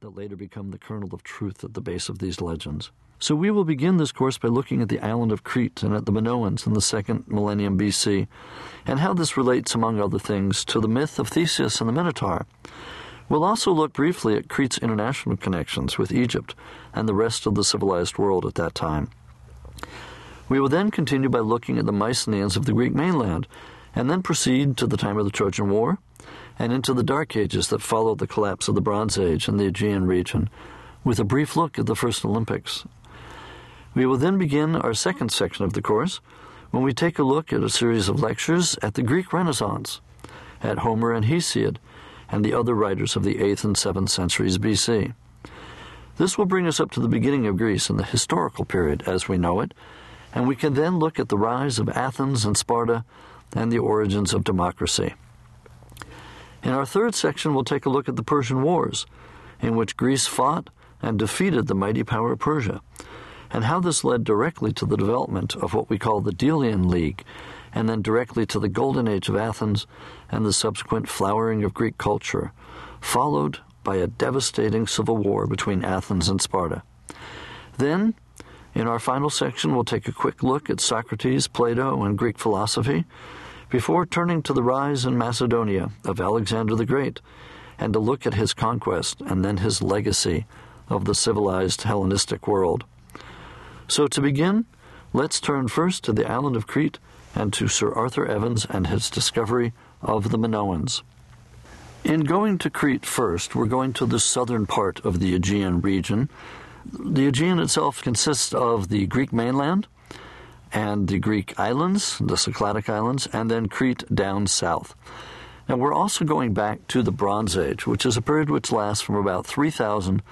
that later become the kernel of truth at the base of these legends. So we will begin this course by looking at the island of Crete and at the Minoans in the second millennium BC, and how this relates, among other things, to the myth of Theseus and the Minotaur. We'll also look briefly at Crete's international connections with Egypt and the rest of the civilized world at that time. We will then continue by looking at the Mycenaeans of the Greek mainland, and then proceed to the time of the Trojan War and into the Dark Ages that followed the collapse of the Bronze Age in the Aegean region, with a brief look at the first Olympics we will then begin our second section of the course when we take a look at a series of lectures at the Greek Renaissance, at Homer and Hesiod, and the other writers of the 8th and 7th centuries BC. This will bring us up to the beginning of Greece in the historical period as we know it, and we can then look at the rise of Athens and Sparta and the origins of democracy. In our third section, we'll take a look at the Persian Wars, in which Greece fought and defeated the mighty power of Persia and how this led directly to the development of what we call the Delian League, and then directly to the Golden Age of Athens and the subsequent flowering of Greek culture, followed by a devastating civil war between Athens and Sparta. Then, in our final section, we'll take a quick look at Socrates, Plato, and Greek philosophy before turning to the rise in Macedonia of Alexander the Great and to look at his conquest and then his legacy of the civilized Hellenistic world. So, to begin, let's turn first to the island of Crete and to Sir Arthur Evans and his discovery of the Minoans. In going to Crete first, we're going to the southern part of the Aegean region. The Aegean itself consists of the Greek mainland and the Greek islands, the Cycladic islands, and then Crete down south. Now, we're also going back to the Bronze Age, which is a period which lasts from about 3000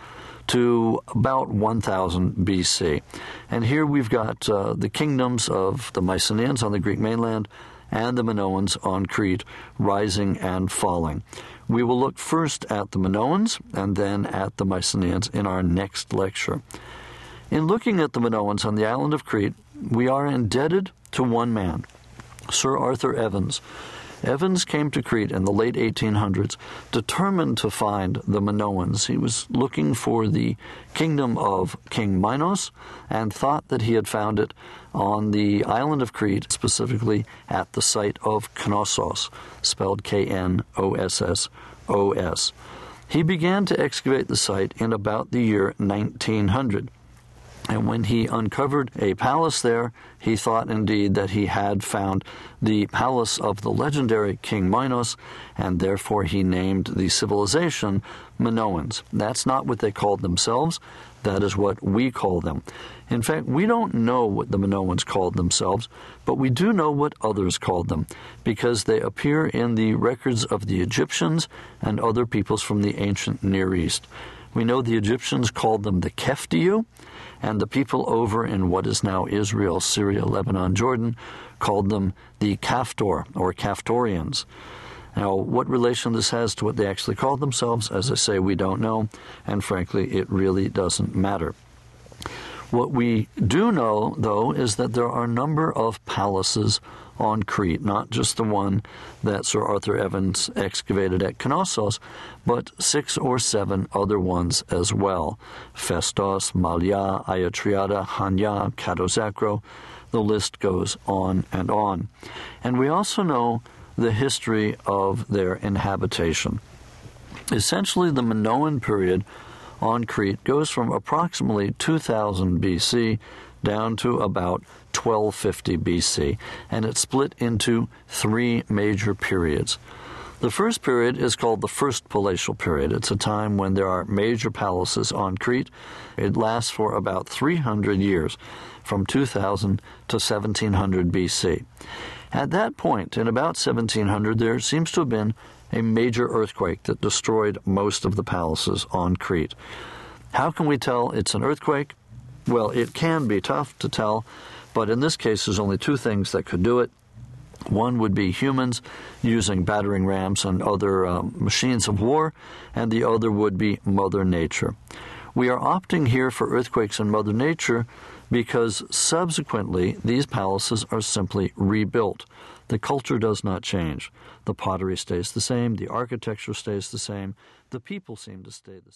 to about 1000 BC. And here we've got uh, the kingdoms of the Mycenaeans on the Greek mainland and the Minoans on Crete rising and falling. We will look first at the Minoans and then at the Mycenaeans in our next lecture. In looking at the Minoans on the island of Crete, we are indebted to one man, Sir Arthur Evans Evans came to Crete in the late 1800s determined to find the Minoans. He was looking for the kingdom of King Minos and thought that he had found it on the island of Crete, specifically at the site of Knossos, spelled K N O S S O S. He began to excavate the site in about the year 1900. And when he uncovered a palace there, he thought indeed that he had found the palace of the legendary King Minos, and therefore he named the civilization Minoans. That's not what they called themselves, that is what we call them. In fact, we don't know what the Minoans called themselves, but we do know what others called them, because they appear in the records of the Egyptians and other peoples from the ancient Near East. We know the Egyptians called them the Keftiu and the people over in what is now Israel, Syria, Lebanon, Jordan called them the Kaftor or Kaftorians. Now, what relation this has to what they actually called themselves, as I say, we don't know, and frankly, it really doesn't matter. What we do know, though, is that there are a number of palaces on Crete, not just the one that Sir Arthur Evans excavated at Knossos, but six or seven other ones as well Phaistos, Malia, Ayia Triada, Hania, Kato Zakro. The list goes on and on. And we also know the history of their inhabitation. Essentially, the Minoan period on Crete goes from approximately 2000 BC down to about 1250 BC, and it's split into three major periods. The first period is called the First Palatial Period. It's a time when there are major palaces on Crete. It lasts for about 300 years, from 2000 to 1700 BC. At that point, in about 1700, there seems to have been a major earthquake that destroyed most of the palaces on Crete. How can we tell it's an earthquake? Well, it can be tough to tell, but in this case, there's only two things that could do it. One would be humans using battering rams and other uh, machines of war, and the other would be Mother Nature. We are opting here for earthquakes and Mother Nature because subsequently these palaces are simply rebuilt. The culture does not change. The pottery stays the same, the architecture stays the same, the people seem to stay the same.